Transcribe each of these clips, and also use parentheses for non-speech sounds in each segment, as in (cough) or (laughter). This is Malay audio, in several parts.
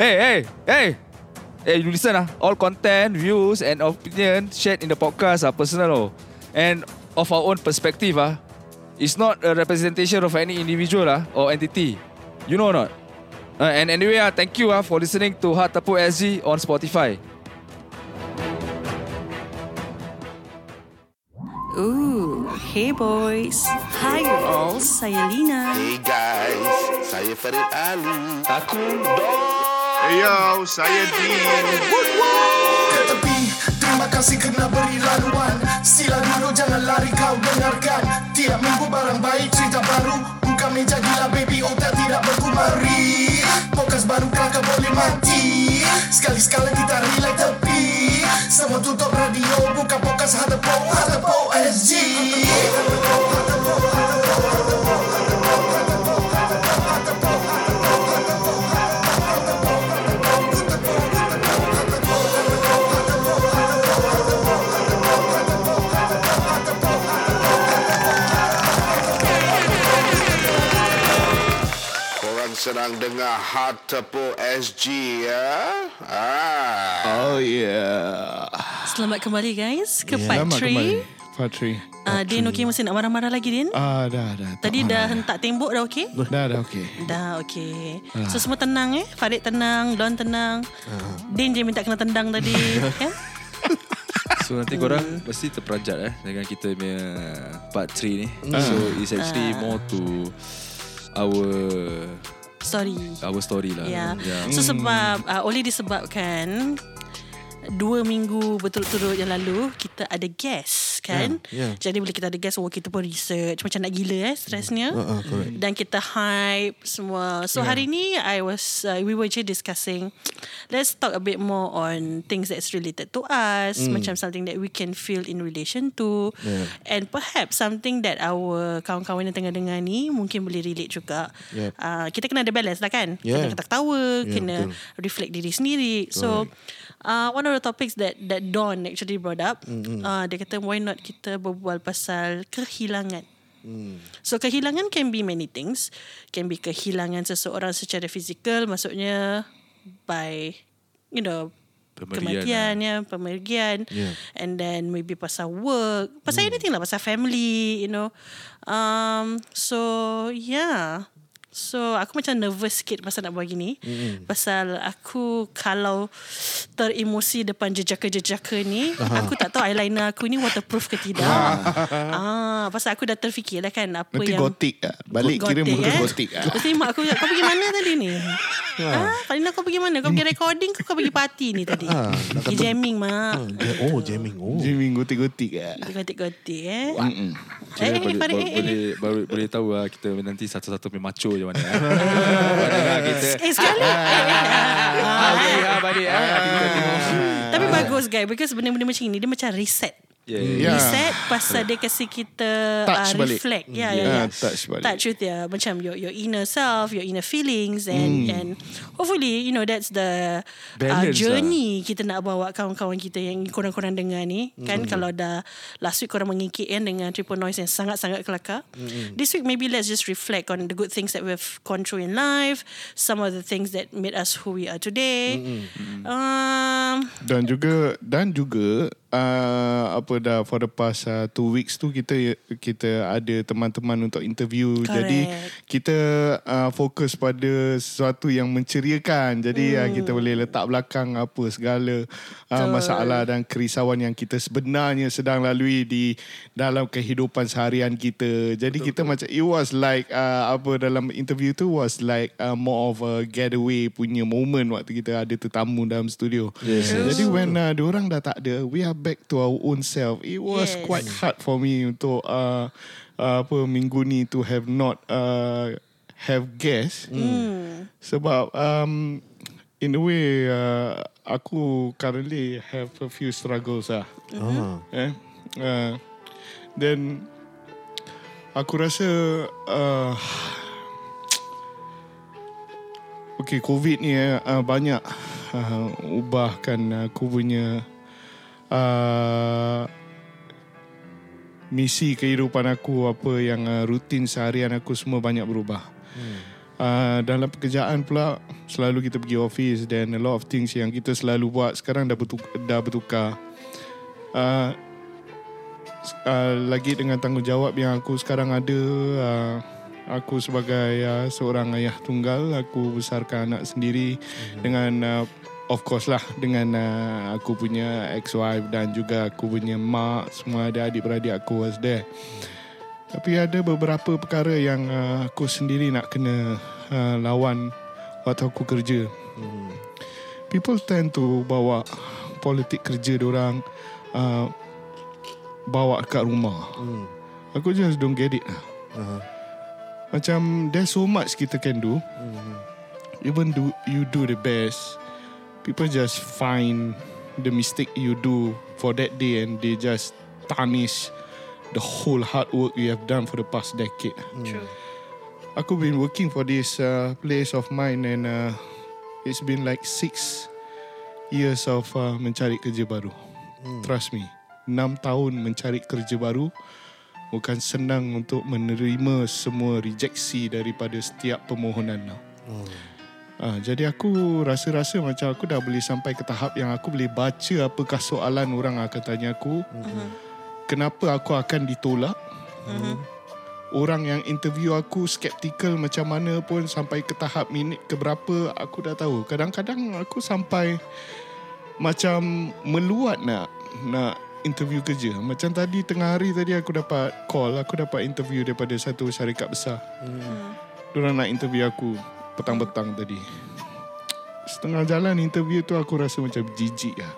Hey, hey, hey. Hey, you listen ah. All content, views and opinion shared in the podcast are personal oh. and of our own perspective ah. It's not a representation of any individual ah or entity. You know or not? Uh, and anyway ah, thank you ah for listening to Heart Tepuk SG on Spotify. Ooh, hey boys. Hi all, saya Lina. Hey guys, saya Farid Ali. Aku Don. Hey yo, saya ke tepi Terima kasih kerana beri laluan. Sila dulu jangan lari kau dengarkan. Tiap minggu barang baik cerita baru. Buka meja gila baby otak tidak berkumari. Podcast baru kelakar boleh mati. Sekali-sekala kita relax tepi. Semua tutup radio Buka podcast Hadapo Hadapo SG Korang sedang dengar Hot Tepuk SG ya. Ah. Oh yeah. Selamat kembali guys ke Yeah. part Selamat kembali. 3. Part 3. Uh, Din okey masih nak marah-marah lagi Din? Ah, dah, dah. tak Tadi marah. dah hentak tembok dah okey? Dah, dah okey. Dah okey. So semua tenang eh? Farid tenang, Don tenang. Din je minta kena tendang tadi. (laughs) kan? So nanti korang mesti terperanjat eh dengan kita punya part 3 ni. So it's actually more to our Sorry. our story lah. Ya. Yeah. So sebab uh, oleh disebabkan dua minggu berturut-turut yang lalu kita ada guest kan. Yeah, yeah. Jadi bila kita ada guest oh kita pun research macam nak gila eh stresnya. uh, correct. Dan kita hype semua. So hari ni I was uh, we were just discussing let's talk a bit more on things that's related to us macam something that we can feel in relation to Yeah. and perhaps something that our kawan-kawan yang tengah dengar ni mungkin boleh relate juga. Yep. Uh, kita kena ada balance lah kan. Yeah. Kena ketawa, Yeah, kena betul. reflect diri sendiri. So uh, one of the topics that that Don actually brought up, mm-hmm. uh, dia kata why not kita berbual pasal kehilangan. Hmm. So kehilangan can be many things. Can be kehilangan seseorang secara fizikal, maksudnya by you know Pemergian kematian ya, pemergian. Yeah. And then maybe pasal work, pasal anything lah, pasal family, you know. Um so yeah. So aku macam nervous sikit pasal nak buat gini mm-hmm. Pasal aku kalau teremosi depan jejaka-jejaka ni Aku tak tahu eyeliner aku ni waterproof ke tidak ah, Pasal aku dah terfikir lah kan Apa Nanti yang gotik ah. Balik kira Gotik, muka eh? gotik ah. Lepas ni mak aku Kau pergi mana tadi ni ah, Palina kau pergi mana Kau pergi recording ke Kau pergi party ni tadi Ah, Pergi jamming mak Ah, ja- Oh, jamming. Oh. Jimmy gotik-gotik ah. Gotik-gotik eh Kira Eh, boleh, Farid, boleh, eh, eh. boleh, baru, boleh tahu lah kita nanti satu-satu punya macho je mana. Mana lah kita. Eh sekali eh, eh, ah, eh. ah, balik. ah. Kita tengok. Tapi bagus guys Because benda-benda macam ni Dia macam reset Yeah, Ya. yeah. Reset Pasal dia kasi kita Touch uh, balik. Reflect. Ya ya Ah, ya touch balik. Touch with ya Macam your, your inner self Your inner feelings And and hopefully You know that's the uh, Journey Kita nak bawa kawan-kawan kita Yang korang-korang dengar ni. Kan kalau dah Last week korang mengikik kan Dengan triple noise Yang sangat-sangat kelakar. This week maybe let's just reflect On the good things that we've gone through in life Some of the things that Made us who we are today. Um, Dan juga dan juga uh, apa dah for the past uh, two weeks tu kita kita ada teman-teman untuk interview. Correct. Jadi kita uh, fokus pada sesuatu yang menceriakan. Jadi hmm. uh, kita boleh letak belakang apa segala uh, masalah dan kerisauan yang kita sebenarnya sedang lalui di dalam kehidupan seharian kita. Jadi betul, kita macam it was like uh, apa dalam interview tu was like uh, more of a getaway punya moment waktu kita ada tetamu dalam studio. Yes, yes. Jadi when uh, diorang dah tak ada, we are back to our own self. It was Yes. quite hard for me untuk uh, uh, apa minggu ni to have not uh, have guests. hmm. Sebab um, in a way uh, aku currently have a few struggles lah. Ah. Eh? Uh, then aku rasa uh, Okay, COVID ni uh, banyak uh, ubahkan aku punya uh, misi kehidupan aku apa yang uh, rutin seharian aku semua banyak berubah. Hmm. Uh, dalam pekerjaan pula selalu kita pergi office dan a lot of things yang kita selalu buat sekarang dah bertukar, dah bertukar. Uh, uh, lagi dengan tanggungjawab yang aku sekarang ada uh, aku sebagai uh, seorang ayah tunggal aku besarkan anak sendiri mm-hmm. dengan uh, of course lah dengan uh, aku punya ex-wife dan juga aku punya mak semua ada adik-beradik aku was there tapi ada beberapa perkara yang uh, aku sendiri nak kena uh, lawan waktu aku kerja mm. people tend to bawa politik kerja orang uh, bawa kat rumah. Hmm. Aku just don't get it lah. Uh-huh. Macam there's so much kita can do. Hmm. Even do you do the best, people just find the mistake you do for that day and they just tarnish the whole hard work you have done for the past decade. True. Aku been working for this uh, place of mine and uh, it's been like six years of uh, mencari kerja baru. Trust me, enam tahun mencari kerja baru bukan senang untuk menerima semua rejeksi daripada setiap permohonan. Oh. Ah, jadi aku rasa-rasa macam aku dah boleh sampai ke tahap yang aku boleh baca apakah soalan orang akan tanya aku. Kenapa aku akan ditolak? Orang yang interview aku skeptical macam mana pun sampai ke tahap minit ke berapa aku dah tahu. Kadang-kadang aku sampai macam meluat nak nak interview kerja. Macam tadi tengah hari tadi aku dapat call, aku dapat interview daripada satu syarikat besar. Hmm. Diorang nak interview aku petang-petang tadi. Setengah jalan interview tu aku rasa macam jijik lah.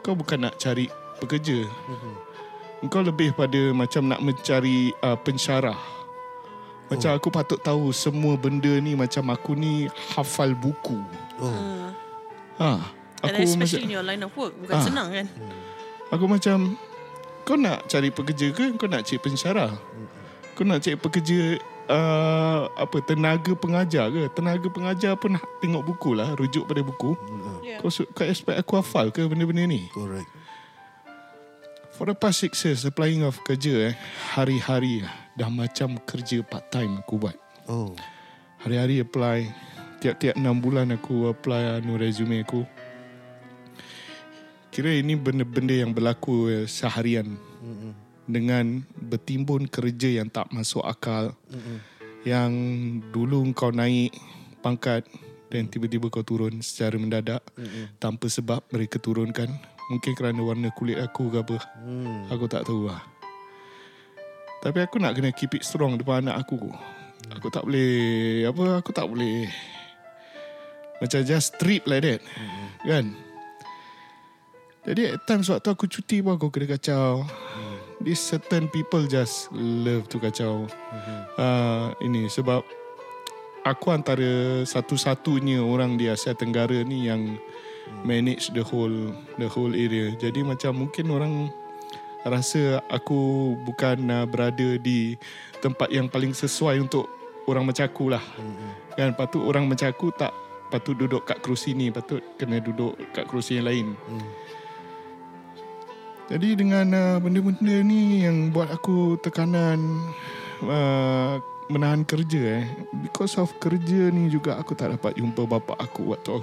Kau bukan nak cari pekerja. Kau lebih pada macam nak mencari uh, pensyarah. Macam aku patut tahu semua benda ni macam aku ni hafal buku. Oh. Ha, And aku especially macam, in your line of work. Bukan Ah. senang kan? aku macam kau nak cari pekerja ke kau nak cari pensyarah? Kau nak cari pekerja uh, apa tenaga pengajar ke? Tenaga pengajar pun tengok buku lah, rujuk pada buku. Yeah. Kau, kau expect aku hafal ke benda-benda ni? Correct. For the past six years applying of kerja eh, hari-hari lah, dah macam kerja part time aku buat. Oh. Hari-hari apply. Tiap-tiap enam bulan aku apply anu resume aku. Kira ini benda-benda yang berlaku eh, seharian. Dengan bertimbun kerja yang tak masuk akal. Yang dulu kau naik pangkat dan tiba-tiba kau turun secara mendadak. Tanpa sebab mereka turunkan. Mungkin kerana warna kulit aku ke apa. Hmm. Aku tak tahu lah. Tapi aku nak kena keep it strong depan anak aku. Aku tak boleh apa aku tak boleh macam just trip like that. Kan? Jadi at times waktu aku cuti pun aku kena kacau. This certain people just love to kacau. Uh, ini sebab aku antara satu-satunya orang di Asia Tenggara ni yang manage the whole the whole area. Jadi macam mungkin orang rasa aku bukan uh, berada di tempat yang paling sesuai untuk orang macam aku lah. Kan patut orang macam aku tak patut duduk kat kerusi ni, patut kena duduk kat kerusi yang lain. Jadi dengan uh, benda-benda ni yang buat aku tekanan uh, menahan kerja eh. Because of kerja ni juga aku tak dapat jumpa bapa aku waktu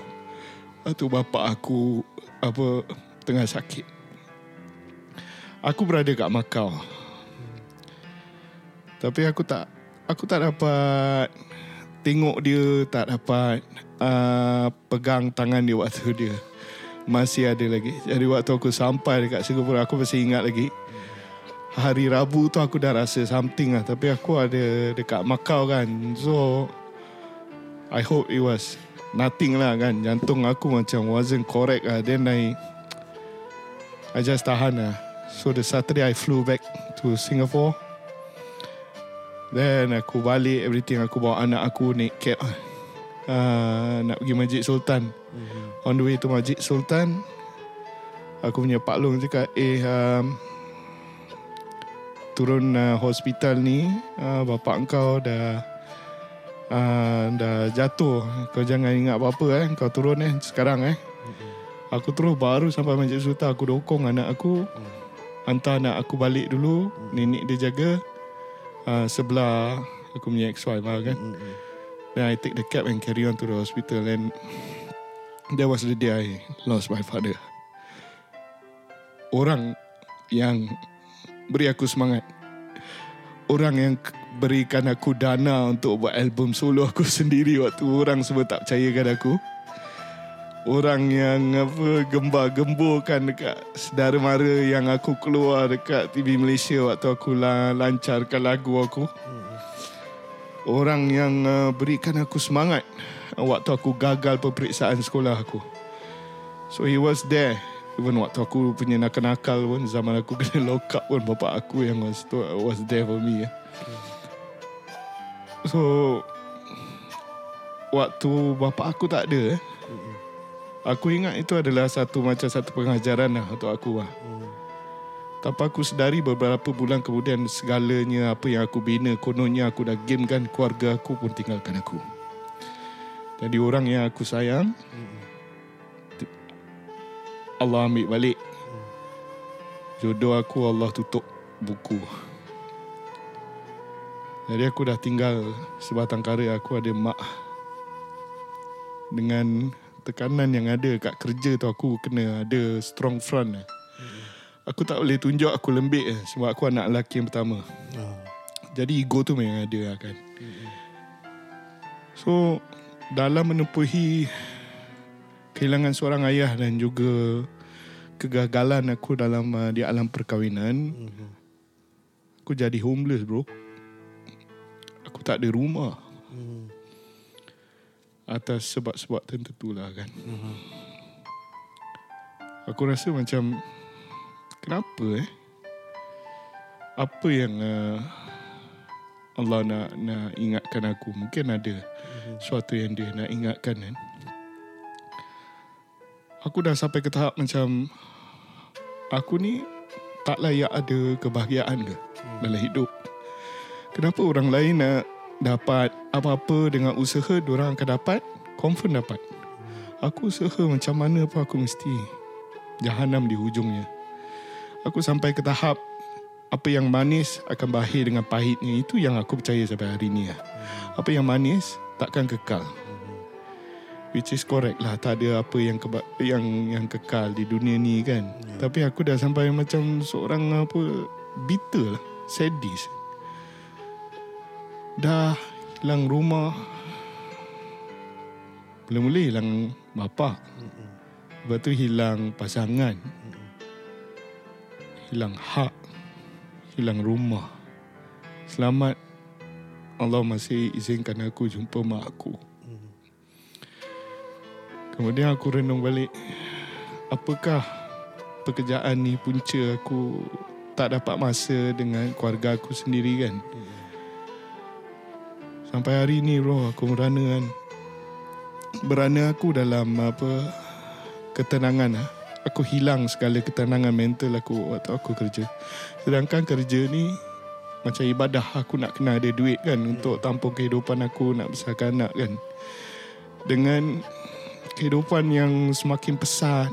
waktu bapa aku apa tengah sakit. Aku berada kat Macau. Tapi aku tak aku tak dapat tengok dia, tak dapat uh, pegang tangan dia waktu dia masih ada lagi. Jadi waktu aku sampai dekat Singapura aku masih ingat lagi. Hari Rabu tu aku dah rasa something lah tapi aku ada dekat Macau kan. So I hope it was nothing lah kan. Jantung aku macam wasn't correct lah. Then I I just tahan lah. So the Saturday I flew back to Singapore. Then aku balik everything aku bawa anak aku naik cab uh, nak pergi Masjid Sultan. On the way to Masjid Sultan aku punya Pak Long cakap eh um, turun uh, hospital ni uh, bapak engkau dah uh, dah jatuh. Kau jangan ingat apa-apa eh. Kau turun eh sekarang eh. Aku terus baru sampai Masjid Sultan aku dokong anak aku. Hantar anak aku balik dulu. Nenek dia jaga. Uh, sebelah aku punya ex-wife lah kan. Then I take the cab and carry on to the hospital and that was the day I lost my father. Orang yang beri aku semangat. Orang yang berikan aku dana untuk buat album solo aku (laughs) sendiri waktu orang semua tak percayakan aku. Orang yang apa gembar-gemburkan dekat saudara mara yang aku keluar dekat TV Malaysia waktu aku la- lancarkan lagu aku. Orang yang uh, berikan aku semangat waktu aku gagal peperiksaan sekolah aku. So he was there Even waktu aku punya nakal-nakal pun Zaman aku (laughs) kena lock up pun Bapak aku yang was, was there for me eh. So Waktu bapak aku tak ada eh, Aku ingat itu adalah satu macam satu pengajaran lah untuk aku lah. Tanpa aku sedari beberapa bulan kemudian segalanya apa yang aku bina kononnya aku dah gamekan keluarga aku pun tinggalkan aku. Jadi orang yang aku sayang Allah ambil balik. Jodoh aku Allah tutup buku. Jadi aku dah tinggal sebatang kara aku ada mak dengan tekanan yang ada kat kerja tu aku kena ada strong front lah. Aku tak boleh tunjuk aku lembik eh, sebab aku anak lelaki yang pertama. Jadi ego tu memang ada lah kan. So dalam menempuhi kehilangan seorang ayah dan juga kegagalan aku dalam uh, di alam perkahwinan, aku jadi homeless bro. Aku tak ada rumah. Atas sebab-sebab tertentu lah kan. Aku rasa macam kenapa eh? Apa yang uh, Allah nak nak ingatkan aku? Mungkin ada sesuatu yang dia nak ingatkan kan. Aku dah sampai ke tahap macam aku ni tak layak ada kebahagiaan ke dalam hidup. Kenapa orang lain nak dapat apa-apa dengan usaha orang akan dapat, confirm dapat. Aku usaha macam mana pun aku mesti jahanam di hujungnya. Aku sampai ke tahap apa yang manis akan berakhir dengan pahitnya. Itu yang aku percaya sampai hari ni lah. Apa yang manis takkan kekal. Which is correct lah. Tak ada apa yang keba- yang yang kekal di dunia ni kan. Tapi aku dah sampai macam seorang apa Bitter lah. Sadis Dah hilang rumah. Mula-mula hilang bapa Lepas tu hilang pasangan Hilang hak. Hilang rumah. Selamat. Allah masih izinkan aku jumpa mak aku. Kemudian aku renung balik. Apakah pekerjaan ni punca aku tak dapat masa dengan keluarga aku sendiri kan? Sampai hari ni bro aku merana kan. Berana aku dalam apa ketenangan lah Aku hilang segala ketenangan mental aku waktu aku kerja. Sedangkan kerja ni macam ibadah aku nak kena ada duit kan Untuk tampung kehidupan aku nak besarkan anak kan. Dengan kehidupan yang semakin pesat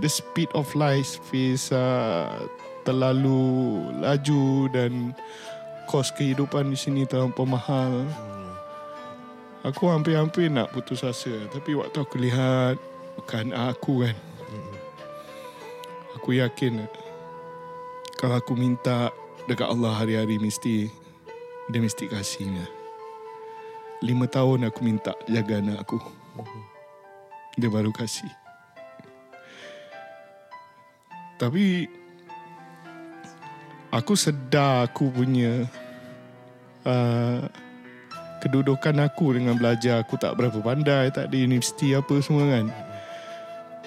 the speed of life is uh, terlalu laju dan kos kehidupan di sini terlalu mahal. Aku hampir-hampir nak putus asa tapi waktu aku lihat bukan aku kan aku yakin kalau aku minta dekat Allah hari-hari mesti dia mesti kasihnya lima tahun aku minta jaga anak aku dia baru kasih. Tapi aku sedar aku punya uh, kedudukan aku dengan belajar aku tak berapa pandai, tak ada universiti apa semua kan.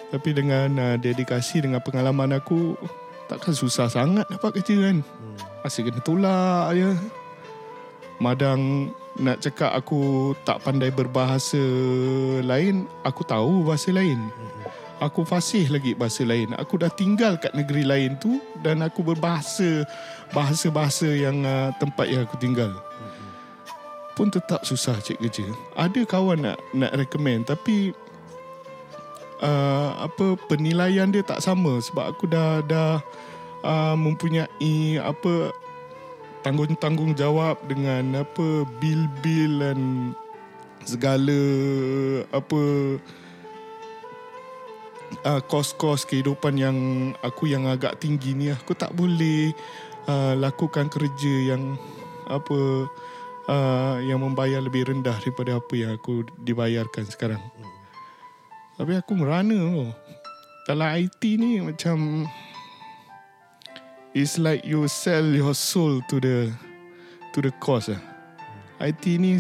Tapi dengan uh, dedikasi dengan pengalaman aku takkan susah sangat dapat kerja kan. Asyik kena tolak je. Madang nak cakap aku tak pandai berbahasa lain, aku tahu bahasa lain. Aku fasih lagi bahasa lain. Aku dah tinggal kat negeri lain tu dan aku berbahasa bahasa-bahasa yang uh, tempat yang aku tinggal. Pun tetap susah cek kerja. Ada kawan nak nak recommend tapi uh, apa penilaian dia tak sama sebab aku dah dah uh, mempunyai apa tanggung-tanggung jawab dengan apa bil-bil dan segala apa uh, kos-kos kehidupan yang aku yang agak tinggi ni aku tak boleh uh, lakukan kerja yang apa uh, yang membayar lebih rendah daripada apa yang aku dibayarkan sekarang. Tapi aku merana tu. Dalam IT ni macam It's like you sell your soul to the to the cause lah. IT ni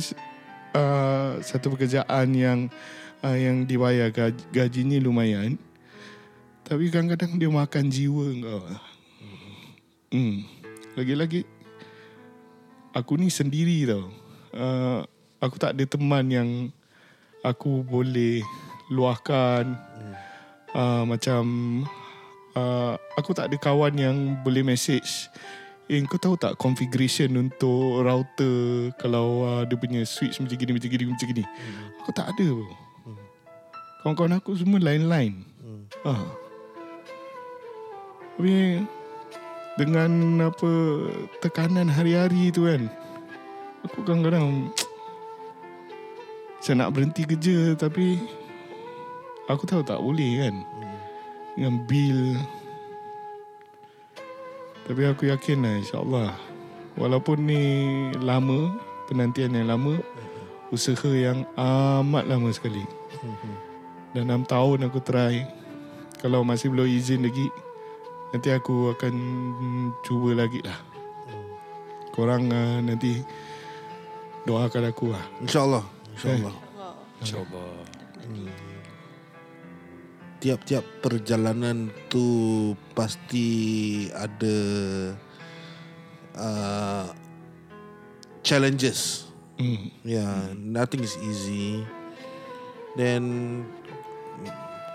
uh, satu pekerjaan yang uh, yang dibayar gaji, gajinya lumayan. Tapi kadang-kadang dia makan jiwa kau. Hmm. Lagi-lagi aku ni sendiri tau. Uh, aku tak ada teman yang aku boleh luahkan uh, macam uh, aku tak ada kawan yang boleh message Eh kau tahu tak configuration untuk router kalau uh, dia punya switch macam gini macam gini macam gini. Aku tak ada. bro. Kawan-kawan aku semua lain-lain. Ha. Tapi dengan apa tekanan hari-hari tu kan. Aku kadang-kadang (tsk) saya nak berhenti kerja tapi aku tahu tak boleh kan. Dengan bil. Tapi aku yakin lah insyaAllah. Walaupun ni lama Penantian yang lama Usaha yang amat lama sekali. Dan 6 tahun aku try. Kalau masih belum izin lagi Nanti aku akan cuba lagi lah. Korang uh, nanti Doakan aku lah. InsyaAllah InsyaAllah. InsyaAllah. Tiap-tiap perjalanan tu Pasti ada uh, Challenges hmm. Yeah, nothing is easy. Then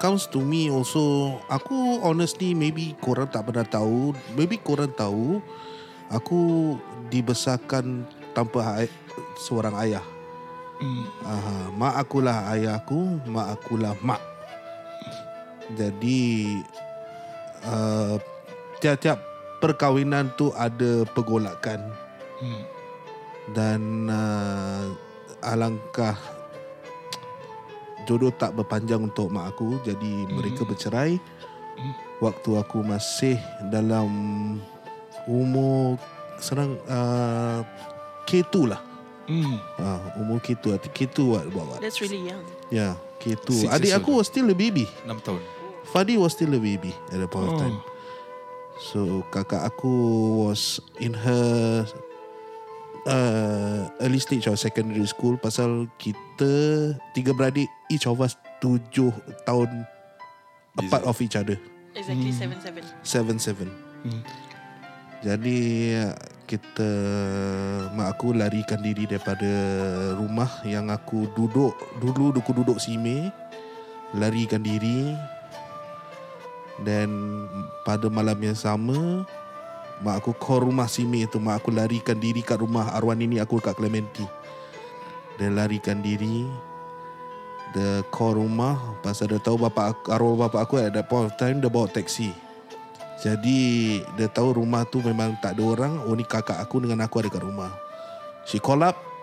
comes to me also, aku honestly maybe korang tak pernah tahu, maybe korang tahu, aku dibesarkan tanpa seorang ayah. Hmm. Aha, mak akulah ayah aku, mak akulah mak. Jadi uh, tiap-tiap perkahwinan tu ada pergolakan Hmm. dan uh, alangkah jodoh tak berpanjang untuk mak aku jadi mereka bercerai waktu aku masih dalam umur serang uh, K2 lah Hmm. uh, umur K2 K2 what, what, what. That's really young. Ya, yeah, K2. Six Adik aku was still a baby. 6 tahun. Fadi was still a baby at that point of Oh. time. So kakak aku was in her uh, early stage of secondary school pasal kita tiga beradik each of us tujuh tahun apart of each other. Exactly seven seven. Seven seven. Hmm. Jadi kita mak aku larikan diri daripada rumah yang aku duduk dulu aku duduk sime larikan diri dan pada malam yang sama mak aku call rumah sime tu. Mak aku larikan diri kat rumah arwah nini aku kat Clementi. Dia larikan diri. Dia call rumah. Pasal dia tahu bapa aku, arwah bapa aku at that point of time dia bawa taksi. Jadi dia tahu rumah tu memang tak ada orang. Only kakak aku dengan aku ada kat rumah. She call up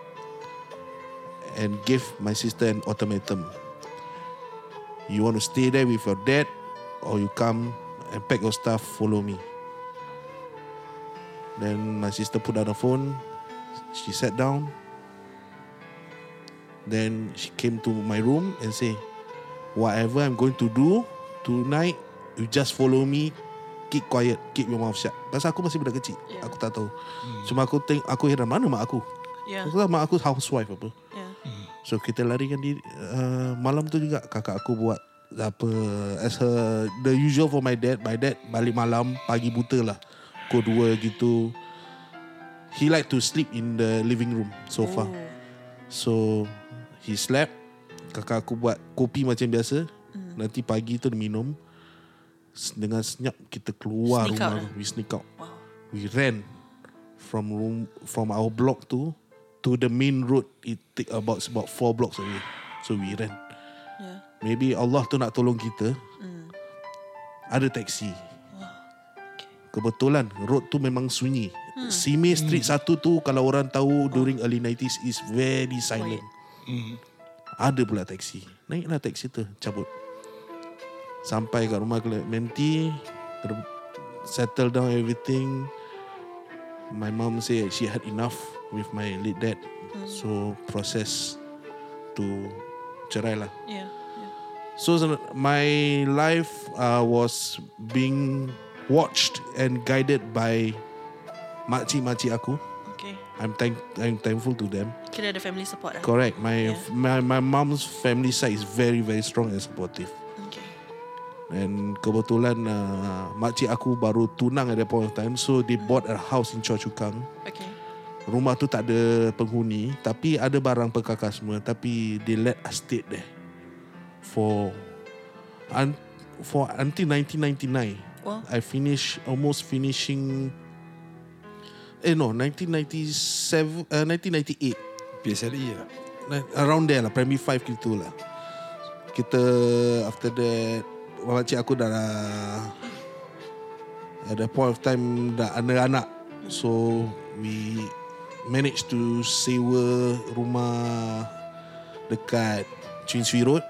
And give my sister an ultimatum. You want to stay there with your dad Or you come and pack your stuff Follow me Then my sister put down the phone She sat down Then she came to my room and say Whatever I'm going to do Tonight You just follow me keep quiet, keep your mouth shut. Pasal aku masih budak kecil. Yeah. Aku tak tahu. Cuma aku think aku heran mana mak aku. Yeah. Aku tahu mak aku housewife apa. Yeah. So kita larikan diri uh, malam tu juga kakak aku buat apa as her the usual for my dad. My dad balik malam pagi buta lah. Pukul 2 gitu. He like to sleep in the living room sofa. Oh. So he slept. Kakak aku buat kopi macam biasa. Hmm. Nanti pagi tu minum. Dengan senyap kita keluar Sneak rumah. out lah. We sneak out. Wow. We ran from room from our block to to the main road. It take about about four blocks away. So we ran. Maybe Allah tu nak tolong kita. Hmm. Ada taksi. Kebetulan road tu memang sunyi. Hmm. Sime Street satu tu kalau orang tahu during early 90s is very silent. Hmm. Ada pula taksi Naiklah taksi tu Cabut Sampai kat rumah Clementi ter- Settle down everything My mom say She had enough With my late dad So process To Cerai lah Yeah. So my life uh, was being watched and guided by makcik-makcik aku. Okay. I'm thank I'm thankful to them. Kira ada family support lah. Correct. My Yeah. my my mom's family side is very very strong and supportive. Okay. And kebetulan uh, makcik aku baru tunang at that point of time, so they bought a house in Choa Chu Kang. Okay. Rumah tu tak ada penghuni, tapi ada barang perkakar semua. Tapi they let us stay there for un, for until 1999. Wow. I finish almost finishing. Eh no, 1997, uh, 1998. PSLE lah. Like, around there lah Primary 5 gitu lah Kita After that Makcik aku dah At that point of time Dah anak-anak So We Managed to sewa Rumah Dekat Chin Swee Road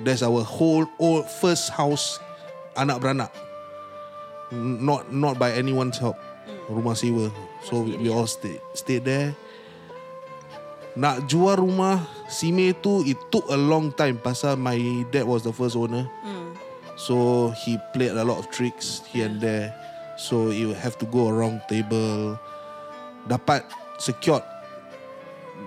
That's our whole old First house Anak beranak Not Not by anyone's help. Rumah sewa. So we, we all stay Stay there. Nak jual rumah Sime tu It took a long time. Pasal my dad was the first owner. Hmm. So he played a lot of tricks Here and there. So you have to go around table. Dapat secured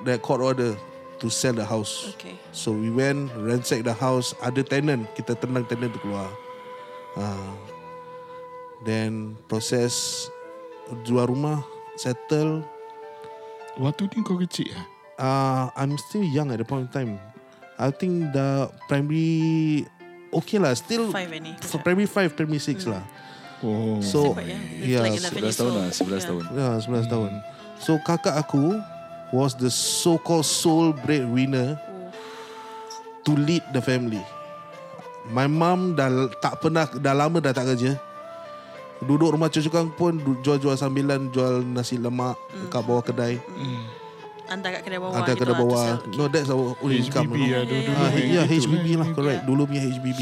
That court order To sell the house Okay. So we went Ransack the house Ada tenant Kita tenang tenant tu keluar uh, Then Proses Jual rumah Settle Waktu ni kau kecil lah. uh, I'm still young at the point of time. I think the primary okay lah, still Five ni. for primary five, primary six lah. Oh. So Quite young. It's yeah, like 11 11 years tahun lah 11 Yeah. tahun yeah, 11 tahun. So kakak aku was the so-called sole breadwinner to lead the family. My mum dah tak pernah dah lama dah tak kerja. Duduk rumah cucukang pun du- jual-jual sambilan, jual nasi lemak kat bawah kedai. Hantar kat kedai bawah. Hantar gitu kedai lah, bawah. sell. No, that's our only income. HBB lah dulu. Ah, yeah, gitu HBB lah, correct. Yeah. Dulu punya HBB.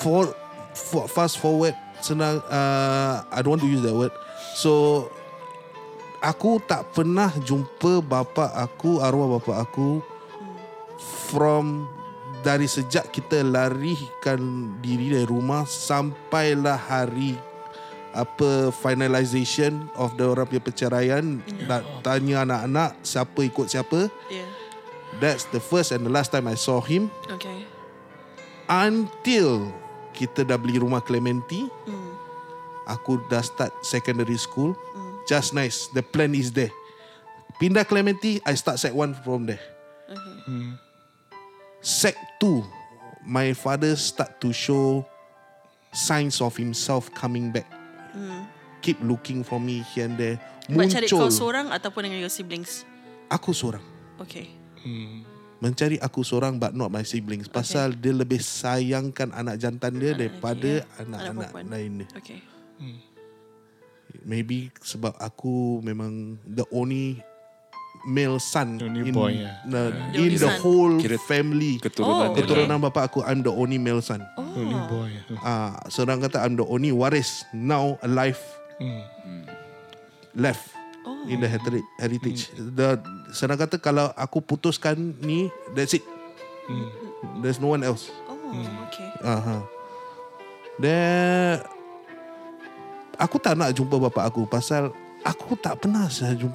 For, for fast forward, senang. Uh, I don't want to use that word. So, aku tak pernah jumpa bapa aku, arwah bapa aku, from dari sejak kita larikan diri dari rumah sampailah hari apa finalization of the orang punya perceraian nak tanya anak-anak siapa ikut siapa Yeah. that's the first and the last time I saw him Okay. until kita dah beli rumah Clementi Hmm. aku dah start secondary school just nice. The plan is there. Pindah Clementi I start sec 1 from there. Okay. sec 2 my father start to show signs of himself coming back. Keep looking for me here and there. Buat cari kau seorang ataupun dengan your siblings? aku seorang. Okay. mencari aku seorang but not my siblings. Pasal dia lebih sayangkan anak jantan dia Anak daripada ya. anak-anak Anak lain dia. Okay. Maybe sebab aku memang the only male son The only in, boy, yeah. the, The in the son. whole Kira family Keturunan Oh, keturunan lah. bapa aku I'm the only male son Oh. Only boy. Ah, seorang kata I'm the only waris now alive Hmm. left Oh. in the heri- heritage. The senang kata kalau aku putuskan ni that's it. There's no one else. Oh, okay. Aha. Then aku tak nak jumpa bapa aku pasal aku tak pernah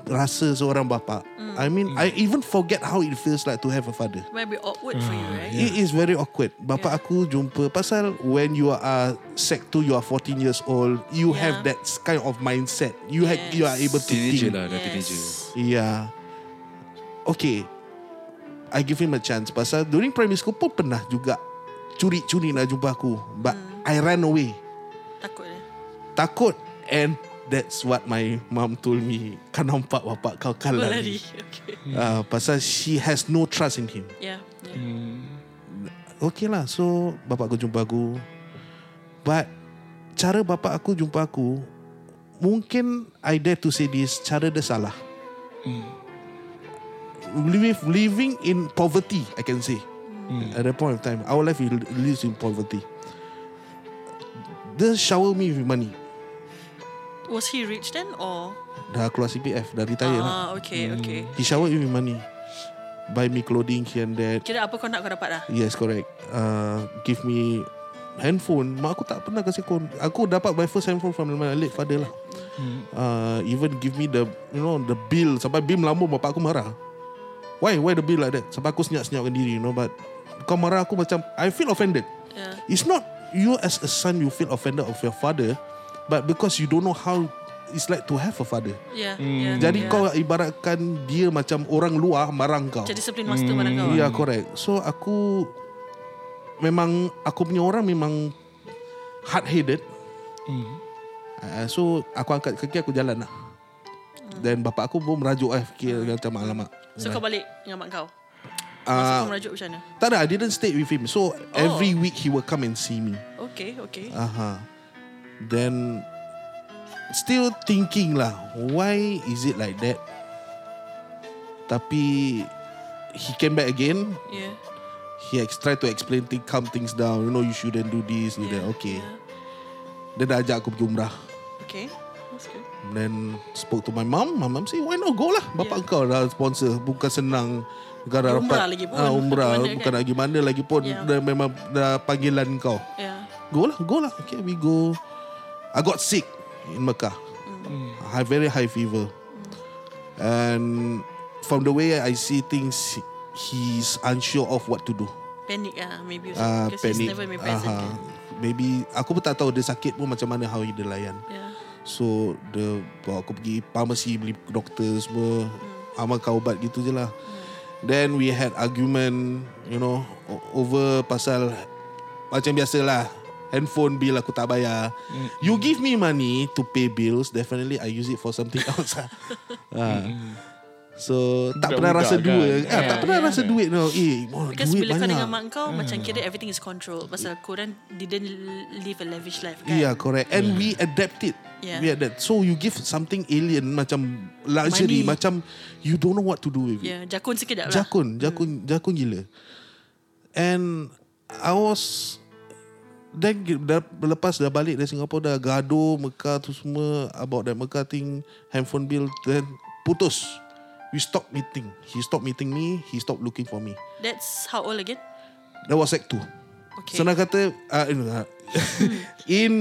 rasa seorang bapa. I mean I even forget how it feels like to have a father. Might be awkward for you, right? It is very awkward. Bapa Yeah. aku jumpa pasal when you are sec 2 you are 14 years old, you Yeah. have that kind of mindset. You have you are Yes. able to Teenager think. lah Dah teenager Yeah. Okay. I give him a chance pasal during primary school pun pernah juga curi-curi nak jumpa aku. But Hmm. I ran away. Takut eh? Takut and that's what my mom told me. Kan nampak bapak kau kan Kau lari. lari. (laughs) Okay. Uh, pasal she has no trust in him. Yeah. yeah. Hmm. Okay lah So bapak aku jumpa aku But Cara bapak aku jumpa aku Mungkin I dare to say this Cara dia salah live, living in poverty, I can say. At that point of time, our life lives in poverty. They shower me with money. Was he rich then or? Dah keluar CPF, dah retire lah. Ah, okay, okay. He showered me with money. Buy me clothing here and there. Kira apa kau nak kau dapat dah? Yes, correct. Uh, give me handphone. Mak aku tak pernah kasih kon. Aku dapat my first handphone from my late father lah. Uh, even give me the you know the bill sampai bill melambung bapak aku marah. Why why the bill like that? Sampai aku senyap-senyapkan diri you know but kau marah aku macam I feel offended. Yeah. It's not you as a son you feel offended of your father but because you don't know how it's like to have a father. Yeah, yeah. Jadi yeah. kau ibaratkan dia macam orang luar marah kau. jadi disiplin master pada kau. Ya yeah, correct So aku Memang Aku punya orang memang Hard headed uh, So aku angkat kaki Aku jalan lah Dan bapak aku pun merajuk eh Fikir macam alamak So kau balik dengan mak kau. Masa uh, kau merajuk macam mana? Tak ada I didn't stay with him So every week He will come and see me Okay, okay. Aha. Then Still thinking lah Why is it like that Tapi He came back again Yeah. he ex- tried to explain things, calm things down. You know, you shouldn't do this, do yeah. that. Okay. Yeah. Dia dah ajak aku pergi umrah. Okay. That's good. Then spoke to my mom. My mom say, why not go lah. Bapak Yeah. kau dah sponsor. Bukan senang. Bukan dah Umrah dapat. lagi pun. Ah, umrah. Mana kan? Bukan lagi mana lagi pun. Yeah. Dah, memang dah panggilan kau. Yeah. Go lah, go lah. Okay, we go. I got sick in Mecca. I had very high fever. And from the way I see things, he's unsure of what to do. Panic ah, maybe. Ah, because panic. he's never been present. Kan? Maybe aku pun tak tahu dia sakit pun macam mana how dia layan. Yeah. So dia bawa aku pergi pharmacy beli doktor semua. Amalkan ubat gitu je lah. Then we had argument, you know, o- over pasal macam biasalah. Handphone bill aku tak bayar. You give me money to pay bills, definitely I use it for something (laughs) else. Ah. So tak pernah rasa kan? duit. Ah, tak Yeah, pernah yeah. rasa duit no. Eh, oh, Because duit bila kau banyak. dengan mak kau Macam kira everything is controlled Pasal korang Didn't live a lavish life kan Yeah, correct. And we adapt it. Yeah. We adapt. So you give something alien macam luxury, Money. macam you don't know what to do with it. Yeah Jakun sikit tak lah Jakun, jakun, jakun gila. And I was then dah, lepas dah balik dari Singapura dah gaduh Mekah tu semua about that Mekah thing, handphone bill then putus. We stopped meeting. He stopped meeting me. He stopped looking for me. That's how old again That was act 2. Okay Senang kata uh, in uh, (laughs) in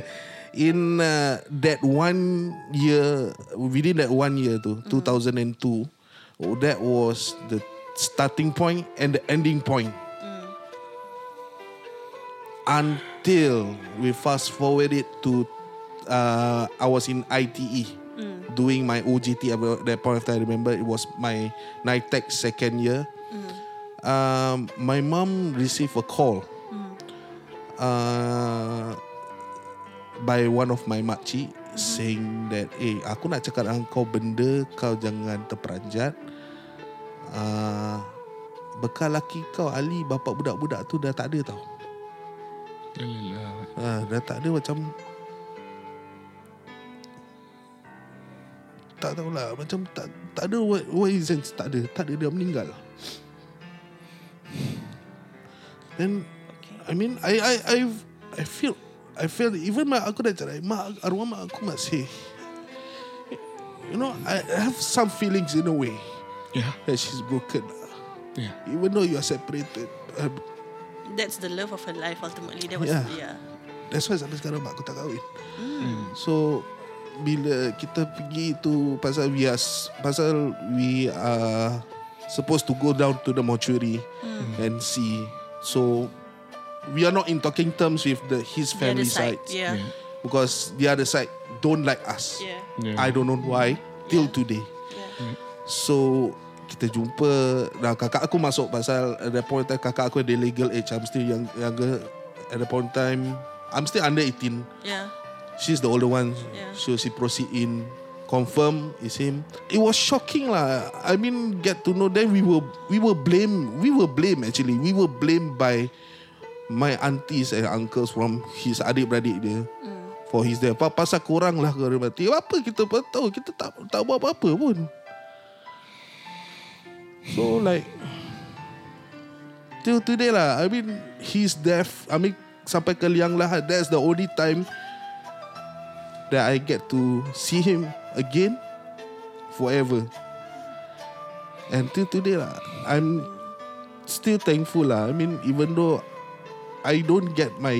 (laughs) in uh, that one year within that one year tu 2002 oh, that was the starting point and the ending point until we fast forward it to uh, I was in ITE doing my OJT at that point of time I remember it was my NITEC second year. Um, my mom received a call uh, by one of my makcik saying that eh aku nak cakap dengan kau benda kau jangan terperanjat. Uh, bekal laki kau Ali bapak budak-budak tu dah tak ada tau uh, dah tak ada macam tak tahulah macam tak tak ada what, what is sense tak ada tak ada dia meninggal then I mean I I I I feel I feel even mak aku dah cerai mak arwah mak aku masih you know I I have some feelings in a way Yeah. that she's broken Yeah. even though you are separated uh, That's the love of her life ultimately That was Yeah. yeah, That's why sampai sekarang mak aku tak kahwin. So bila kita pergi tu pasal we are pasal we are supposed to go down to the mortuary and see. So we are not in talking terms with the his The other family side sides Yeah because the other side don't like us. Yeah Yeah. I don't know why till today. Yeah So kita jumpa. Nah kakak aku masuk Pasal at that point in time Kakak aku ada legal age. I'm still young, younger. At that point in time I'm still under 18 Yeah. She's the older one. Yeah. So she proceed in Confirm is him. It was shocking lah. I mean get to know Then we were We were blame We were blame actually. We were blamed by My aunties and uncles From his adik-beradik dia. For his death. Pa- Pasal korang lah Korang mati Apa kita tahu? Kita tak, tak buat apa-apa pun So like till today lah. I mean his death. I mean sampai ke liang lahat. That's the only time that I get to see him again forever. And till today lah, I'm still thankful lah. I mean even though I don't get my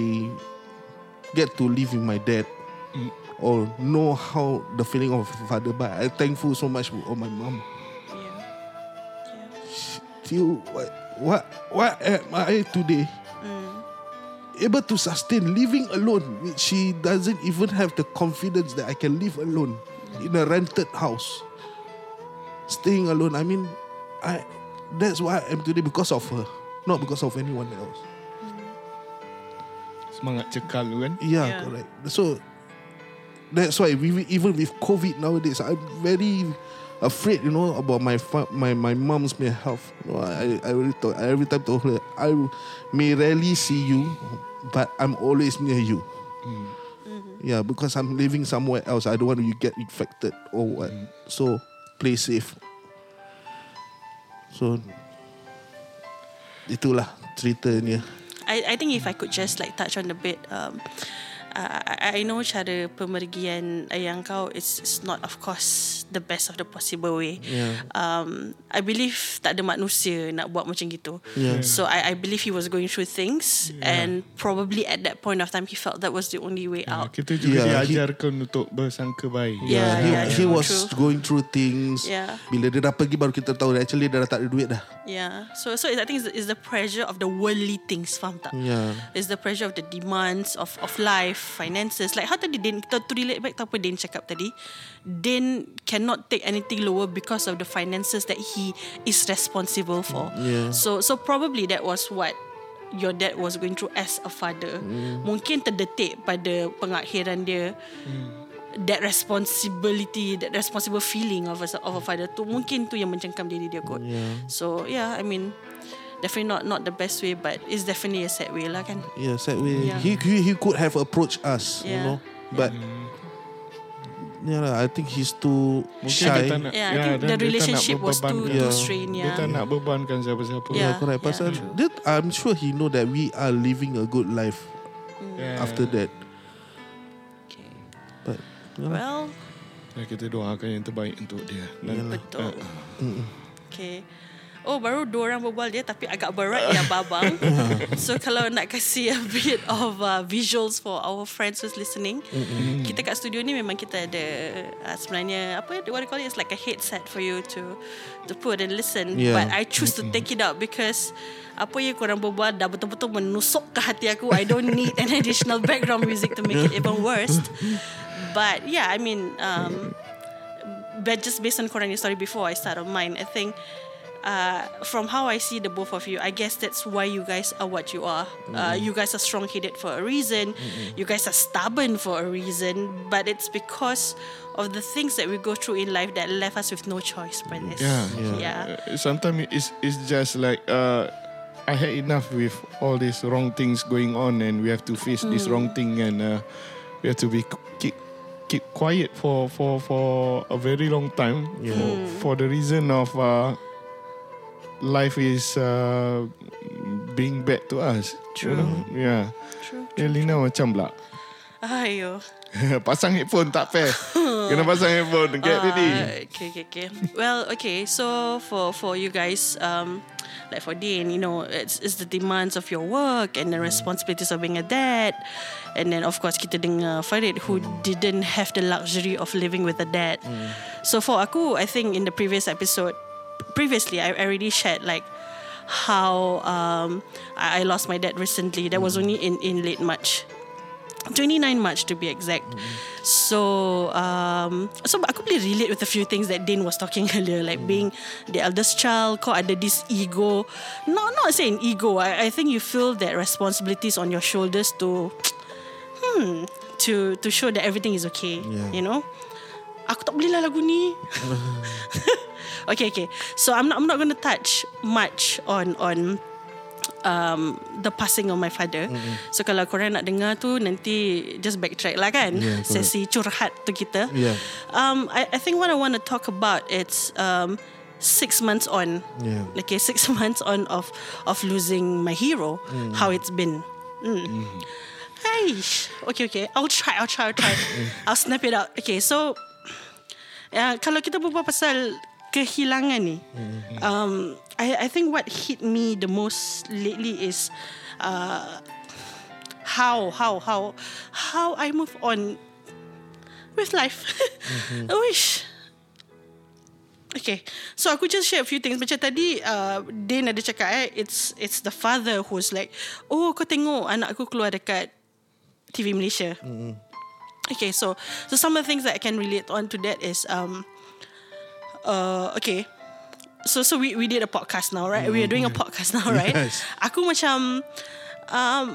get to live with my dad or know how the feeling of father, but I'm thankful so much of my mom. Still, what, what, what am I today? Mm. Able to sustain living alone, she doesn't even have the confidence that I can live alone in a rented house. Staying alone, I mean, I that's why I am today because of her, not because of anyone else. Semangat cekal tu kan. Yeah, Yeah. correct. So that's why we, even with COVID nowadays, I'm very afraid, you know, about my fa- my my mom's mental health. You know, I I really thought I every time told her I may rarely see you, but I'm always near you. Yeah, because I'm living somewhere else. I don't want you get infected or what. So play safe. So itulah ceritanya. I, I think if I could just like touch on a bit um, uh, I, I know cara pemergian ayah kau is, is not of course the best of the possible way Yeah. um, I believe tak ada manusia nak buat macam gitu Yeah. so I, I believe he was going through things and probably at that point of time he felt that was the only way Ah, out kita juga Yeah, he- diajarkan untuk bersangka baik. Yeah, he, yeah, he was true. going through things. Yeah. Bila dia dah pergi baru kita tahu actually dia dah tak ada duit dah. yeah so so I think it's, it's the pressure of the worldly things faham tak Yeah. It's the pressure of the demands of of life, finances. Like how tadi Din, kita to relate back to apa Din cakap tadi. Din cannot take anything lower because of the finances that he is responsible for. Yeah. So so probably that was what your dad was going through as a father. Mungkin terdetik pada pengakhiran dia. That responsibility, that responsible feeling of a, of a father tu mungkin tu yang mencengkam diri dia kot. Yeah. So yeah, I mean definitely not not the best way, but it's definitely a sad way lah kan. Yeah, sad way. Yeah. He, he he could have approached us, you Yeah. know. But yeah, lah, I think he's too Mungkin shy. dia tak nak, Yeah, I ya, think the dia relationship was too too Yeah. strained. Dia Yeah. tak nak bebankan siapa-siapa. Yeah. Yeah, correct. yeah, Pasal dia, I'm sure he know that we are living a good life Yeah. after that. Okay. But Well, Ya, kita doakan yang terbaik untuk dia. Dan, betul. Mm, Okay. Oh baru dua orang berbual dia tapi agak berat ya babang. (laughs) so kalau nak kasih a bit of uh, visuals for our friends who's listening, kita kat studio ni memang kita ada uh, sebenarnya apa what do you call it? It's like a headset for you to to put and listen. Yeah. But I choose to take it out because apa yang korang berbual dah betul-betul menusuk ke hati aku. I don't need an additional background music to make it even worse. But yeah, I mean, um, but just based on korang your story before I start on mine, I think uh, from how I see the both of you, I guess that's why you guys are what you are. Uh, you guys are strong-headed for a reason. You guys are stubborn for a reason. But it's because of the things that we go through in life that left us with no choice, brothers. Yeah. yeah. Uh, sometimes it's it's just like uh, I had enough with all these wrong things going on, and we have to face this wrong thing, and uh, we have to be keep keep quiet for for for a very long time Yeah. for, for the reason of uh, life is uh, being bad to us. True. You know? Yeah. True. Eh, Lina macam pula. Ayo. (laughs) pasang headphone tak fair. (laughs) Kena pasang headphone. Get ready. Uh, okay, okay, okay. Well, okay. So for for you guys, um, like for Dean, you know, it's it's the demands of your work and the responsibilities of being a dad, and then of course kita dengar Farid who didn't have the luxury of living with a dad. So for aku, I think in the previous episode, previously I, already shared like how um I, I lost my dad recently. That was only in in late March. 29 March to be exact. So um so aku boleh relate with a few things that Din was talking (laughs) earlier like being the eldest child kau ada this ego not not saying ego I, I think you feel that responsibilities on your shoulders to hmm to to show that everything is okay Yeah. you know aku tak boleh lah lagu ni (laughs) okay okay so I'm not I'm not going to touch much on on um, the passing of my father. Mm-hmm. So kalau korang nak dengar tu nanti just backtrack lah kan. Yeah, correct. Sesi curhat tu kita. Yeah. Um, I, I think what I want to talk about it's um, six months on. Yeah. Okay, six (laughs) months on of of losing my hero. How it's been. Mm. Aish. Okay, okay. I'll try. I'll try. I'll try. (laughs) I'll snap it out. Okay, so uh, kalau kita berbual pasal kehilangan ni, um, I I think what hit me the most lately is uh, how how how how I move on with life. I (laughs) wish. Okay, so aku just share a few things. Macam tadi, uh, Dane ada cakap eh, it's it's the father who's like, oh kau tengok anak aku keluar dekat TV Malaysia. Okay, so so some of the things that I can relate on to that is um, uh, okay. So so we we did a podcast now, right? We are doing a podcast now, (laughs) right? Yes. Aku macam um,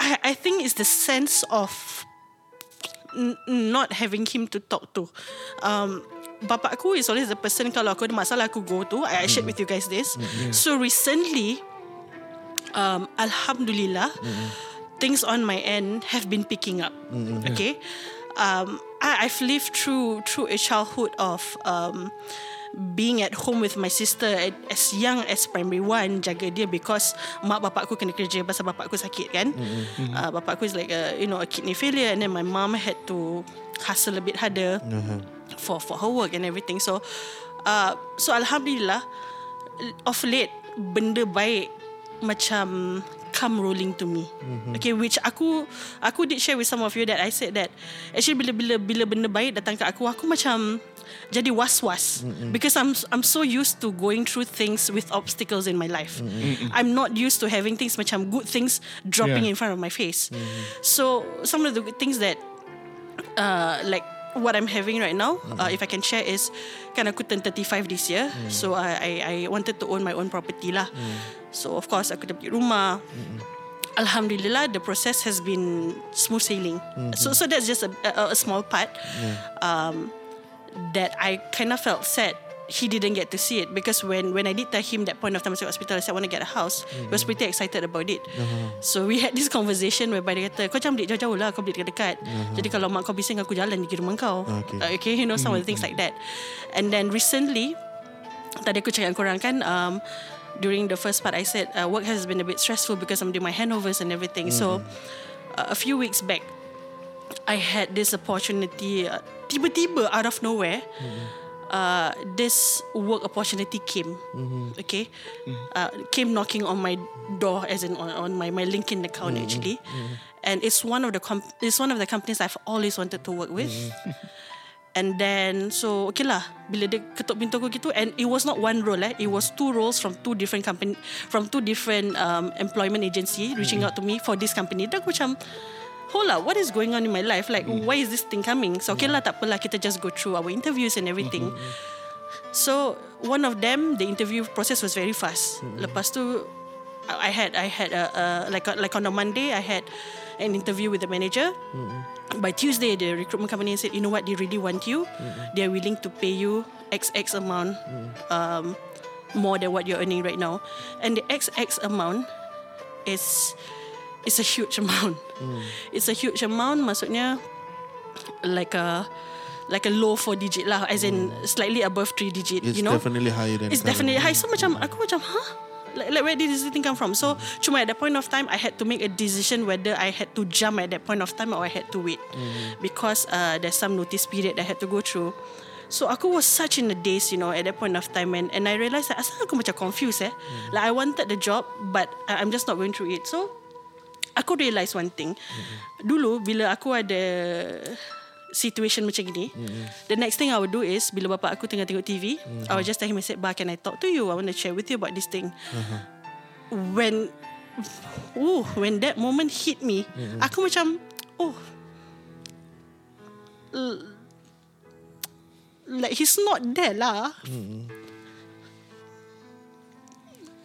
I I think it's the sense of n- not having him to talk to. Um, bapak aku is always the person kalau aku ada masalah aku go to. I, I shared with you guys this. So recently, um, Alhamdulillah, things on my end have been picking up. Okay, um, I, I've lived through through a childhood of um, being at home with my sister at, as young as primary one jaga dia because mak bapak aku kena kerja pasal bapak aku sakit kan. Uh, bapak aku is like a, you know a kidney failure and then my mom had to hustle a bit harder for for her work and everything. So uh, so alhamdulillah of late benda baik macam come rolling to me. Mm-hmm. Okay, which aku aku did share with some of you that I said that actually bila bila bila benda baik datang ke aku aku macam jadi was-was mm-hmm. because I'm I'm so used to going through things with obstacles in my life. Mm-hmm. I'm not used to having things macam good things dropping Yeah. in front of my face. Mm-hmm. So some of the good things that uh, like what I'm having right now, uh, if I can share is kan aku turn 35 this year. So I, I I wanted to own my own property lah. So of course aku dah beli rumah. Alhamdulillah the process has been smooth sailing. So so that's just a, a, a small part. Um, that I kind of felt sad he didn't get to see it because when when I did tell him that point of time I was hospital I said I want to get a house. He was pretty excited about it. So we had this conversation whereby dia kata kau jangan beli jauh-jauh lah kau beli dekat-dekat. Jadi kalau mak kau bising aku jalan pergi rumah kau. Okay. Uh, okay you know some of the things like that. And then recently tadi aku cakap dengan korang kan um, during the first part I said uh, work has been a bit stressful because I'm doing my handovers and everything. So uh, a few weeks back I had this opportunity uh, tiba-tiba out of nowhere uh, this work opportunity came. Okay? Uh, came knocking on my door as in on, on my, my LinkedIn account actually. And it's one of the com- it's one of the companies I've always wanted to work with. And then So okay lah. Bila dia ketuk pintu aku gitu And it was not one role eh. It was two roles From two different company From two different um, Employment agency Reaching out to me For this company. Dan aku macam Hold up What is going on in my life? Like why is this thing coming? So okay lah tak apalah Kita just go through Our interviews and everything. So one of them The interview process was very fast. Lepas tu I had I had a, a like a, like on a Monday I had an interview with the manager. By Tuesday, the recruitment company said, you know what, they really want you. They are willing to pay you XX amount um, more than what you're earning right now, and the XX amount is is a huge amount. It's a huge amount. Maksudnya like a like a low four digit lah, as in slightly above three digit. It's you know, definitely higher than it's definitely high. So macam aku macam huh? Like, like where did this thing come from? So cuma at that point of time I had to make a decision whether I had to jump at that point of time or I had to wait because uh, there's some notice period that I had to go through. So aku was such in a daze, you know, at that point of time and and I realised that asal aku macam confused eh. Like I wanted the job but I- I'm just not going through it. So aku realise one thing. Dulu bila aku ada situation macam gini, the next thing I would do is bila bapak aku tengah tengok TV, I would just tell him I said, "Ba, can I talk to you? I want to share with you about this thing." When Ooh, when that moment hit me, aku macam oh l- like he's not there lah.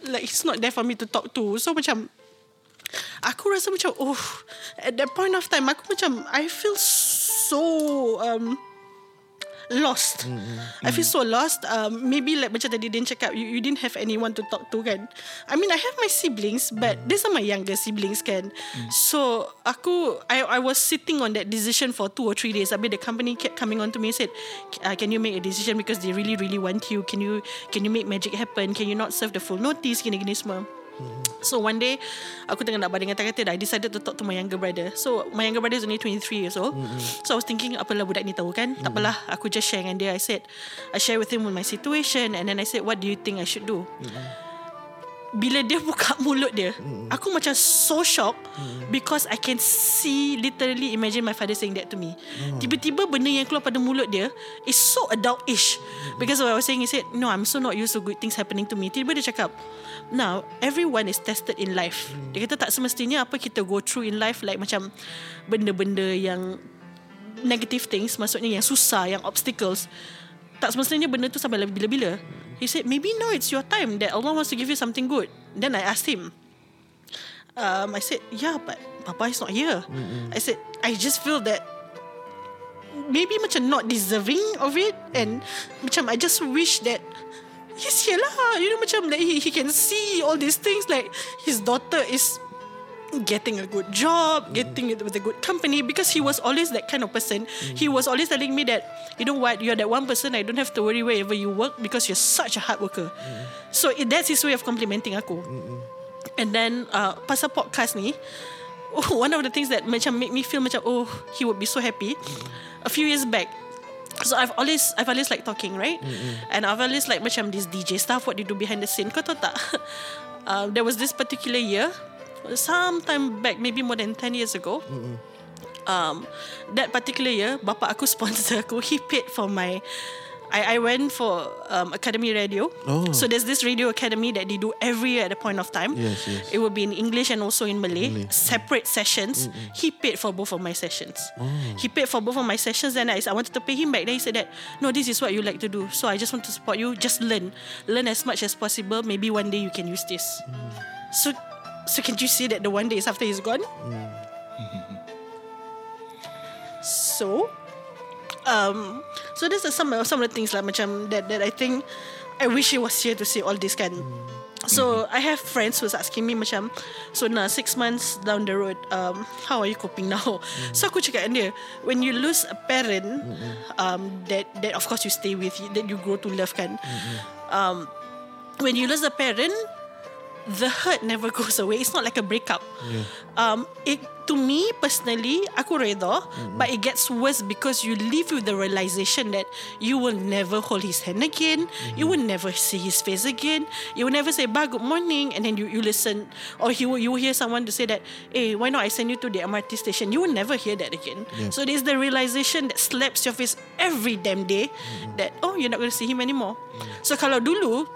Like he's not there for me to talk to. So macam aku rasa macam oh at that point of time aku macam I feel so um lost. I feel so lost. Um, maybe like macam tadi Din cakap, you, you didn't have anyone to talk to kan. I mean, I have my siblings, but these are my younger siblings kan. So aku, I I was sitting on that decision for two or three days. Habis the company kept coming on to me and said, uh, can you make a decision because they really really want you? Can you can you make magic happen? Can you not serve the full notice? Gini gini So one day Aku tengah nak baring kata-kata dah I decided to talk to my younger brother. So my younger brother is only 23 years old. So I was thinking Apalah budak ni tahu kan? Tak apalah Aku just share dengan dia. I said I share with him with my situation And then I said What do you think I should do? Bila dia (laughs) buka mulut dia Aku macam so shocked Because I can see Literally imagine my father saying that to me. Tiba-tiba benda yang keluar pada mulut dia Is so adult-ish. Because what I was saying He said No I'm so not used to good things happening to me. Tiba-tiba dia cakap Now Everyone is tested in life Dia kata tak semestinya Apa kita go through in life Like macam Benda-benda yang Negative things Maksudnya yang susah Yang obstacles tak semestinya benda tu sampai bila-bila. He said, maybe now it's your time that Allah wants to give you something good. Then I asked him, um, I said, yeah, but Papa is not here. Mm-hmm. I said, I just feel that maybe macam not deserving of it and macam I just wish that he's here lah. You know macam like he, he can see all these things like his daughter is getting a good job, getting it with a good company because he was always that kind of person. He was always telling me that, you know what, you're that one person I don't have to worry wherever you work because you're such a hard worker. So it, that's his way of complimenting aku. And then uh, pasal podcast ni, oh, (laughs) one of the things that macam make me feel macam oh he would be so happy. A few years back, So I've always I've always like talking right, and I've always like macam this DJ stuff what they do behind the scene. Kau tahu tak? (laughs) uh, there was this particular year, sometime back, maybe more than 10 years ago. Um, that particular year, bapa aku (laughs) sponsor aku. He paid for my. I, I went for um, Academy Radio. Oh. So there's this radio academy that they do every year at a point of time. Yes, yes. It will be in English and also in Malay. Malay. Separate sessions. Mm, mm. He paid for both of my sessions. Oh. He paid for both of my sessions. Then I, I wanted to pay him back. Then he said that no, this is what you like to do. So I just want to support you. Just learn, learn as much as possible. Maybe one day you can use this. Mm. So, so can you see that the one day is after he's gone? so, um, so this is some some of the things lah macam that that I think I wish he was here to see all this kan. So I have friends who's asking me macam So now six months down the road um, How are you coping now? (laughs) So aku cakap dengan dia When you lose a parent um, That that of course you stay with That you grow to love kan. Um, When you lose a parent The hurt never goes away. It's not like a breakup. Um, It To me personally Aku reda But it gets worse Because you live with the realization That You will never hold his hand again. You will never see his face again. You will never say Ba good morning And then you, you listen. Or you, will- you will hear someone to say that Hey why not I send you to the MRT station? You will never hear that again. So there's the realization That slaps your face Every damn day That oh you're not going to see him anymore. So kalau dulu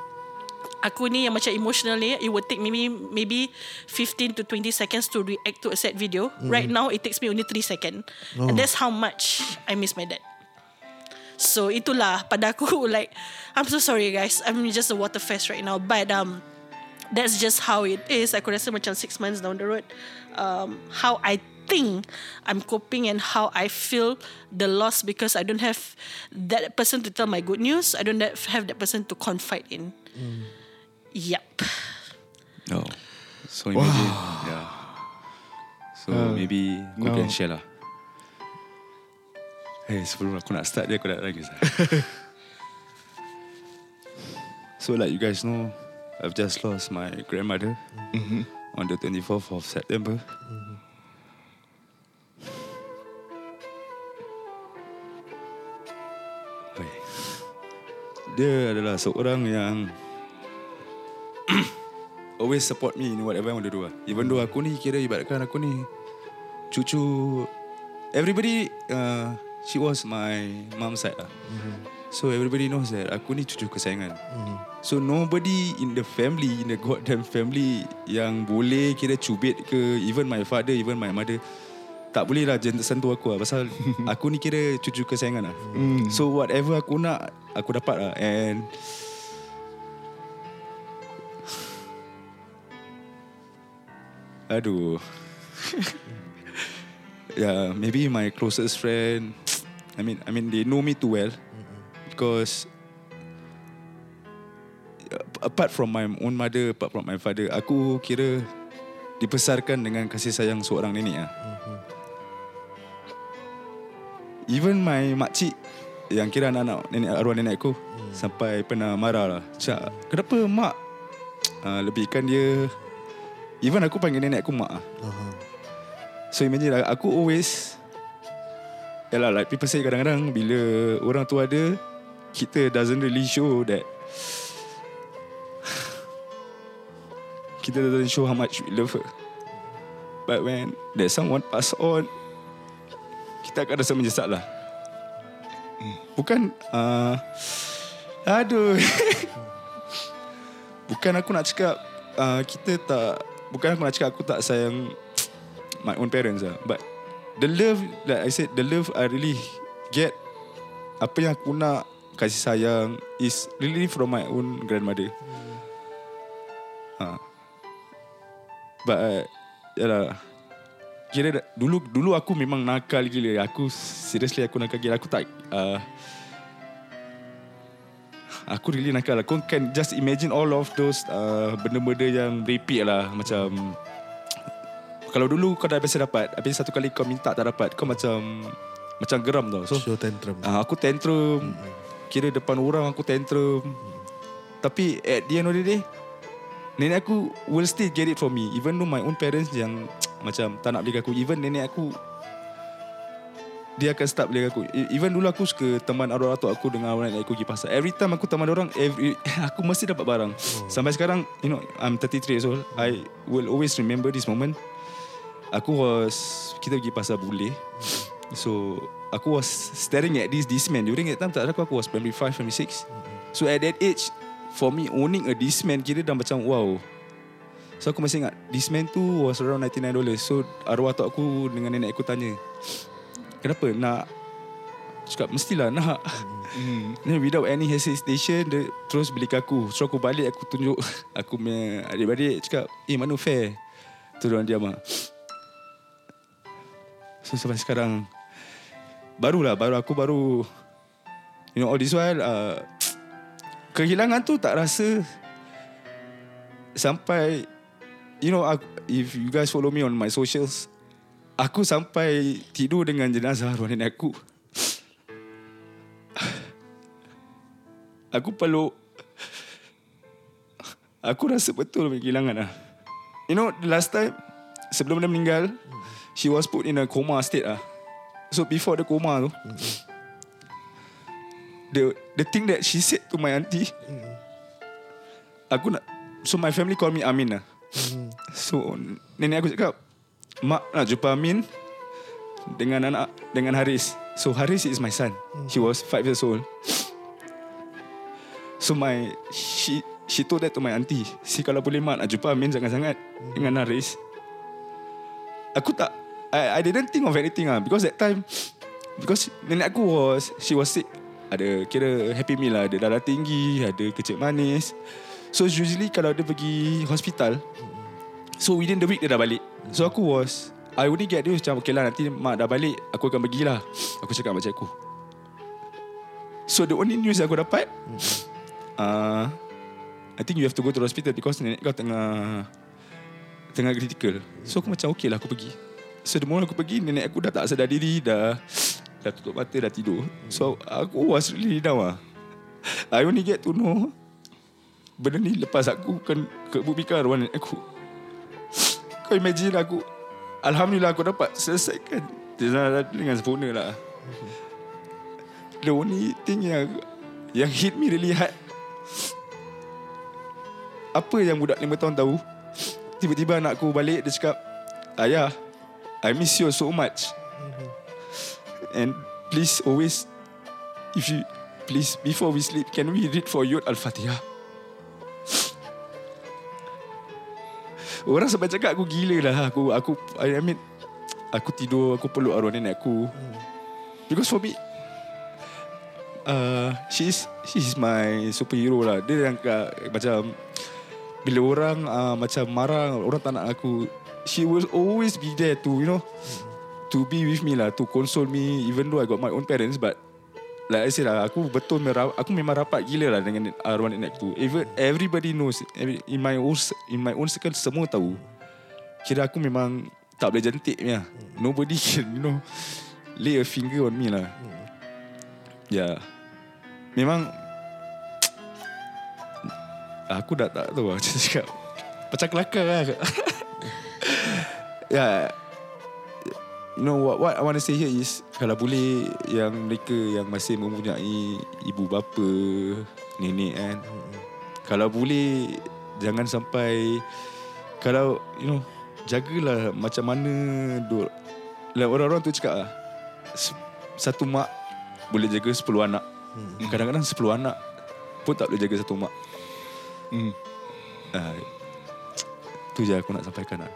Aku ni yang macam emotional ni It would take maybe Maybe 15 to 20 seconds To react to a sad video. Right now It takes me only 3 seconds And that's how much I miss my dad. So itulah. Pada aku (laughs) like I'm so sorry guys. I'm just a water fest right now. But um That's just how it is. Aku rasa macam 6 months down the road um, How I think I'm coping and how I feel the loss because I don't have that person to tell my good news. I don't have that person to confide in. Yep. No. So imagine. Yeah. So maybe kau no. can share lah. Hey, sebelum aku nak start dia, aku nak lagi. (laughs) so like you guys know, I've just lost my grandmother on the 24th of September. Oi. Dia adalah seorang yang (clears throat) always support me in whatever I want to do lah. Even though aku ni kira ibaratkan aku ni cucu everybody uh, she was my mom side lah. So everybody knows that aku ni cucu kesayangan. So nobody in the family, in the (laughs) goddamn family yang boleh kira cubit ke even my father, even my mother tak boleh lah sentuh aku lah Pasal (laughs) aku ni kira cucu kesayangan lah So whatever aku nak Aku dapat lah And Aduh Yeah maybe my closest friend I mean I mean they know me too well Because apart from my own mother, apart from my father, aku kira dibesarkan dengan kasih sayang seorang nenek ah. Even my makcik yang kira anak-anak nenek arwah nenek aku hmm. sampai pernah marah lah. Cak, kenapa mak uh, lebihkan dia Even aku panggil nenek aku mak. Aha. So imagine like, aku always Yalah like people say kadang-kadang Bila orang tu ada Kita doesn't really show that (sighs) Kita doesn't show how much we love her But when There's someone pass on Kita akan rasa menyesal lah Bukan uh, Aduh (laughs) Bukan aku nak cakap uh, Kita tak Bukan aku nak cakap Aku tak sayang My own parents lah But The love Like I said The love I really get Apa yang aku nak Kasih sayang Is really from my own grandmother ha. But uh, Yalah Kira dulu dulu aku memang nakal gila. Aku seriously aku nakal gila. Aku tak uh, Aku really nakal lah. Kau can just imagine all of those uh, Benda-benda yang repeat lah. Macam Kalau dulu kau dah biasa dapat Habis satu kali kau minta tak dapat Kau macam Macam geram tau. So Show tantrum. uh, Aku tantrum. Kira depan orang aku tantrum. Tapi at the end of the day Nenek aku will still get it from me. Even though my own parents yang Macam tak nak beli aku Even nenek aku Dia akan start beli aku. E- Even dulu aku suka Teman arwah atuk aku Dengan arwah nenek aku pergi pasar. Every time aku teman orang every, (laughs) Aku mesti dapat barang. Sampai sekarang You know I'm 33 years old. I will always remember this moment. Aku was Kita pergi pasar bule So Aku was staring at this this man. During that time tak ada aku Aku was primary 5, primary 6 So at that age For me owning a Discman Kira dah macam wow. So aku masih ingat Discman tu was around $99 So arwah atuk aku Dengan nenek aku tanya Kenapa nak Cakap mestilah nak. Hmm. (laughs) Then without any hesitation Dia terus beli ke aku. So aku balik Aku tunjuk. (laughs) Aku punya adik-adik Cakap Eh mana fair. Tu orang diam lah So sampai sekarang Barulah Baru aku baru You know all this while uh, (tsk) Kehilangan tu tak rasa Sampai You know aku, If you guys follow me on my socials Aku sampai Tidur dengan jenazah arwah nenek aku. Aku peluk. Aku rasa betul kehilangan lah. You know the last time Sebelum dia meninggal She was put in a coma state lah. So before the coma tu The the thing that she said to my auntie Aku nak So my family call me Amin lah. So nenek aku cakap Mak nak jumpa Amin Dengan anak Dengan Haris. So Haris is my son. He was 5 years old. So my She She told that to my auntie. Si kalau boleh mak nak jumpa Amin sangat-sangat Dengan Haris. Aku tak I, I didn't think of anything ah Because that time Because nenek aku was She was sick. Ada kira happy meal lah. Ada darah tinggi Ada kecil manis. So usually kalau dia pergi hospital So within the week dia dah balik So aku was I only get news macam Okay lah nanti mak dah balik Aku akan pergi lah Aku cakap macam aku So the only news aku dapat uh, I think you have to go to the hospital Because nenek kau tengah Tengah critical. So aku macam okay lah aku pergi. So the moment aku pergi Nenek aku dah tak sedar diri Dah Dah tutup mata dah tidur. So aku was really down lah I only get to know Benda ni lepas aku kan Kebumikan arwah nenek aku Kau imagine aku Alhamdulillah aku dapat selesaikan. Dengan sempurna lah. The only thing yang Yang hit me really hard Apa yang budak 5 tahun tahu? Tiba-tiba anak aku balik Dia cakap Ayah I miss you so much. And please always If you Please before we sleep Can we read for you Al-Fatihah Orang sampai cakap aku gila lah Aku aku I mean Aku tidur Aku peluk arwah nenek aku. Because for me uh, She's She's my superhero lah. Dia yang kat, Macam Bila orang uh, Macam marah Orang tak nak aku She will always be there to You know To be with me lah To console me Even though I got my own parents But like I said lah, aku betul merap, aku memang rapat gila lah dengan arwah nenek tu. Even everybody knows in my own in my own circle semua tahu. Kira aku memang tak boleh jentik punya. Nobody can you know lay a finger on me lah. Ya. Yeah. Memang (tsk) aku dah tak tahu lah (laughs) macam cakap. Pecah kelakar lah. (laughs) ya. Yeah. You know what what I want to say here is kalau boleh yang mereka yang masih mempunyai ibu bapa, nenek kan. Kalau boleh jangan sampai kalau you know jagalah macam mana duk like orang-orang tu cakap lah satu mak boleh jaga 10 anak. Kadang-kadang 10 anak pun tak boleh jaga satu mak. Hmm. Uh, tu je aku nak sampaikan lah.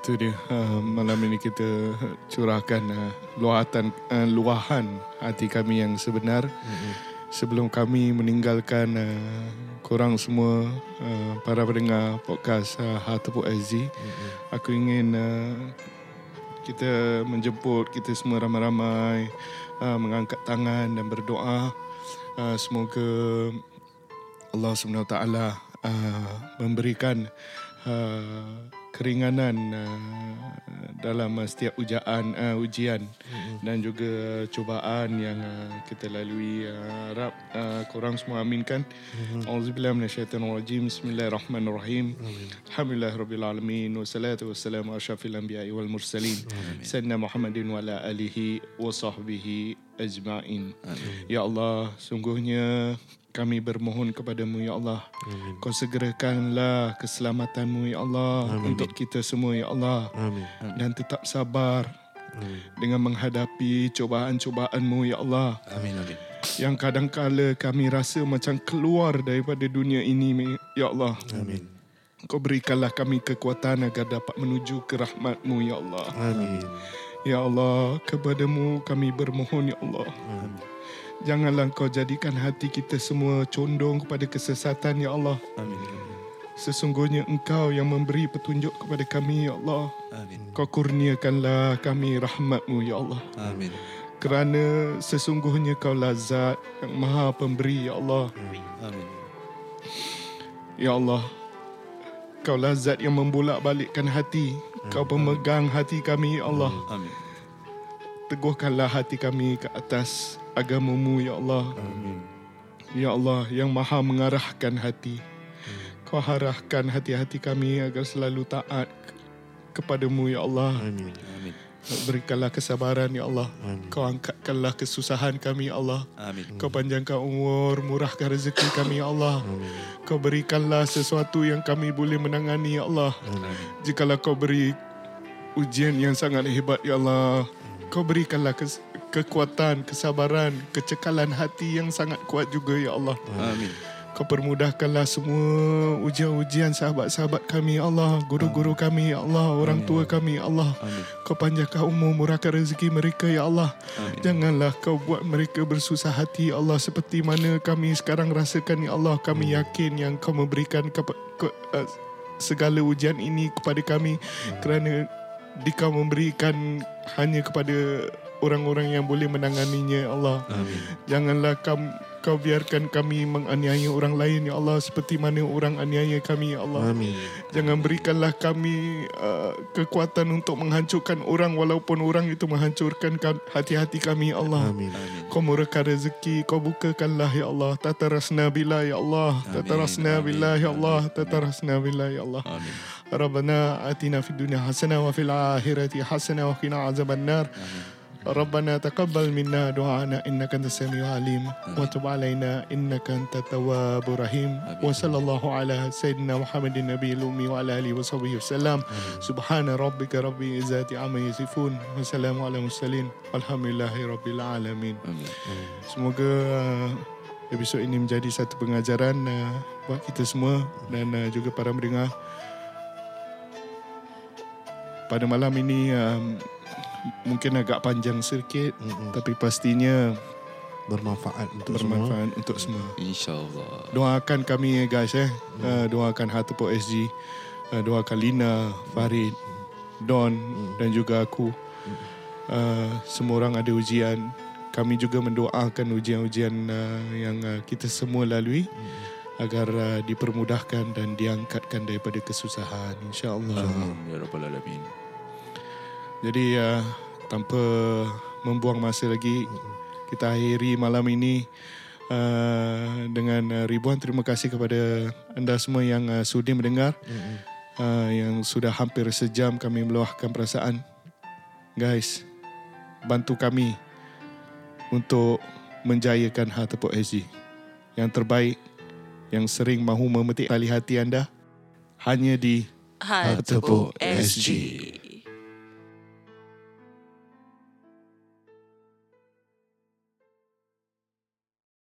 Itu dia uh, malam ini kita curahkan uh, luahatan uh, luahan hati kami yang sebenar mm-hmm. sebelum kami meninggalkan uh, korang semua uh, para pendengar podcast uh, Hartepuk SG mm-hmm. aku ingin uh, kita menjemput kita semua ramai-ramai uh, mengangkat tangan dan berdoa uh, semoga Allah SWT uh, memberikan uh, keringanan uh, dalam uh, setiap ujaan uh, ujian. Mm-hmm. dan juga cubaan yang uh, kita lalui uh, harap uh, korang semua aminkan. Auzubillahi minasyaitonir rajim bismillahirrahmanirrahim alhamdulillahirabbil alamin. Wassalatu wassalamu asyrafil anbiya'i wal mursalin. Sayyidina muhammadin wa ala alihi wa sahbihi ajma'in. Ya Allah sungguhnya kami bermohon kepadamu ya Allah Amin. kau segerakanlah keselamatanmu ya Allah Amin. untuk kita semua ya Allah Amin. dan tetap sabar Amin. dengan menghadapi cobaan-cobaanmu ya Allah Amin amin. yang kadang-kala kami rasa macam keluar daripada dunia ini ya Allah Amin. kau berikanlah kami kekuatan agar dapat menuju ke rahmatmu ya Allah Amin. ya Allah kepadamu kami bermohon ya Allah Amin. Janganlah kau jadikan hati kita semua condong kepada kesesatan, Ya Allah. Amin. Sesungguhnya engkau yang memberi petunjuk kepada kami, Ya Allah. Amin. Kau kurniakanlah kami rahmatmu, Ya Allah. Amin. Kerana sesungguhnya kau lazat yang maha pemberi, Ya Allah. Amin. Ya Allah. Kau lazat yang membolak balikkan hati. Kau pemegang hati kami, Ya Allah. Amin. Teguhkanlah hati kami ke atas agamamu, Ya Allah. Amin. Ya Allah yang maha mengarahkan hati. Kau arahkan hati-hati kami agar selalu taat kepadamu ya Allah. Amin. Amin. Berikanlah kesabaran ya Allah. Amin. Kau angkatkanlah kesusahan kami ya Allah. Amin. Kau panjangkan umur, murahkan rezeki kami ya Allah. Amin. Kau berikanlah sesuatu yang kami boleh menangani ya Allah. Amin. Jikalau kau beri ujian yang sangat hebat ya Allah. Kau berikanlah kes- kekuatan, kesabaran, kecekalan hati yang sangat kuat juga ya Allah. Amin. Kau permudahkanlah semua ujian-ujian sahabat-sahabat kami ya Allah, guru-guru kami ya Allah, orang tua kami ya Allah. Amin. Kau panjangkan umur, murahkan rezeki mereka ya Allah. Amin. Janganlah kau buat mereka bersusah hati ya Allah seperti mana kami sekarang rasakan ya Allah. Kami yakin yang kau memberikan kepa- ke, uh, segala ujian ini kepada kami kerana dikau memberikan hanya kepada orang-orang yang boleh menanganinya ya Allah. Amin. Janganlah kau, kau biarkan kami menganiaya orang lain ya Allah seperti mana orang aniaya kami ya Allah. Amin. Jangan berikanlah kami uh, kekuatan untuk menghancurkan orang walaupun orang itu menghancurkan kam- hati-hati kami ya Allah. Amin. Kau murahkan rezeki, kau bukakanlah ya Allah. Tatarasna billah ya Allah. Tatarasna billah ya. Allah. Tatarasna billah ya Allah. Amin. ربنا آتنا في الدنيا حسنة وفي الآخرة حسنة وقنا عذاب النار ربنا تقبل منا دعانا إنك أنت السميع العليم وتب علينا إنك أنت التواب الرحيم وصلى الله على سيدنا محمد النبي الأمي وعلى آله وصحبه وسلم سبحان ربك رب العزة عما يصفون وسلام على المرسلين والحمد لله رب العالمين Amin. Semoga uh, episod ini menjadi satu pengajaran uh, buat kita semua dan uh, juga para pendengar. pada malam ini um, mungkin agak panjang sedikit Mm-mm. tapi pastinya Bermanfaat untuk bermanfaat untuk semua. InsyaAllah. Doakan kami ya guys eh. Uh, doakan Hartepok SG. Uh, doakan Lina, Farid, Don dan juga aku. Uh, semua orang ada ujian. kami juga mendoakan ujian-ujian uh, yang uh, kita semua lalui agar uh, dipermudahkan dan diangkatkan daripada kesusahan insya-Allah. Ya Rabbal Alamin. Jadi uh, tanpa membuang masa lagi kita akhiri malam ini uh, dengan uh, ribuan terima kasih kepada anda semua yang uh, sudi mendengar uh, yang sudah hampir sejam kami meluahkan perasaan guys bantu kami untuk menjayakan Hartepok SG yang terbaik yang sering mahu memetik tali hati anda hanya di Hartepok SG. SG.